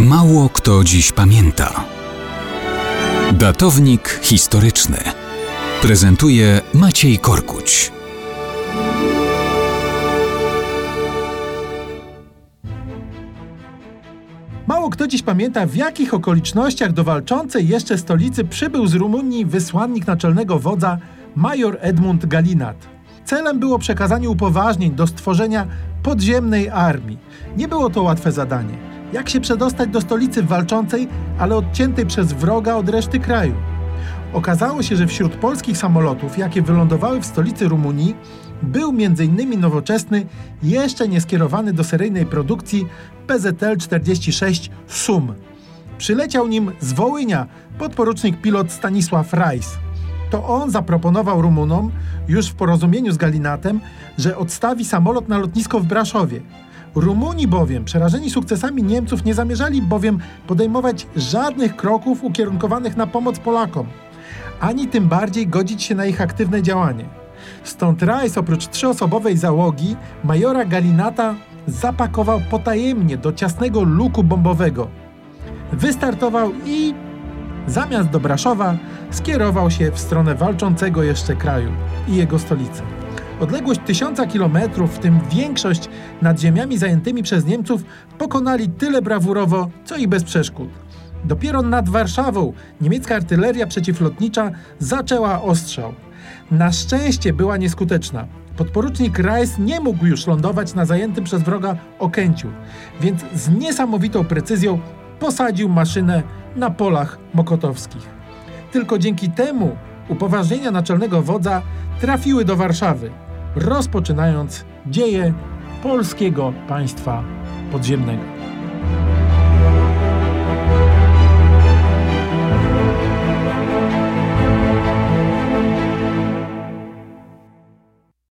Mało kto dziś pamięta. Datownik historyczny prezentuje Maciej Korkuć. Mało kto dziś pamięta, w jakich okolicznościach do walczącej jeszcze stolicy przybył z Rumunii wysłannik naczelnego wodza major Edmund Galinat. Celem było przekazanie upoważnień do stworzenia podziemnej armii. Nie było to łatwe zadanie. Jak się przedostać do stolicy walczącej, ale odciętej przez wroga od reszty kraju? Okazało się, że wśród polskich samolotów, jakie wylądowały w stolicy Rumunii, był m.in. nowoczesny, jeszcze nie skierowany do seryjnej produkcji PZL-46 SUM. Przyleciał nim z Wołynia podporucznik pilot Stanisław Rajs. To on zaproponował Rumunom, już w porozumieniu z Galinatem, że odstawi samolot na lotnisko w Braszowie. Rumuni bowiem, przerażeni sukcesami Niemców, nie zamierzali bowiem podejmować żadnych kroków ukierunkowanych na pomoc Polakom, ani tym bardziej godzić się na ich aktywne działanie. Stąd Rajs oprócz trzyosobowej załogi majora Galinata zapakował potajemnie do ciasnego luku bombowego. Wystartował i zamiast do Braszowa skierował się w stronę walczącego jeszcze kraju i jego stolicy. Odległość tysiąca kilometrów, w tym większość nad ziemiami zajętymi przez Niemców, pokonali tyle brawurowo, co i bez przeszkód. Dopiero nad Warszawą niemiecka artyleria przeciwlotnicza zaczęła ostrzał. Na szczęście była nieskuteczna. Podporucznik Rice nie mógł już lądować na zajętym przez wroga Okęciu, więc z niesamowitą precyzją posadził maszynę na polach mokotowskich. Tylko dzięki temu upoważnienia naczelnego wodza trafiły do Warszawy, rozpoczynając dzieje polskiego państwa podziemnego.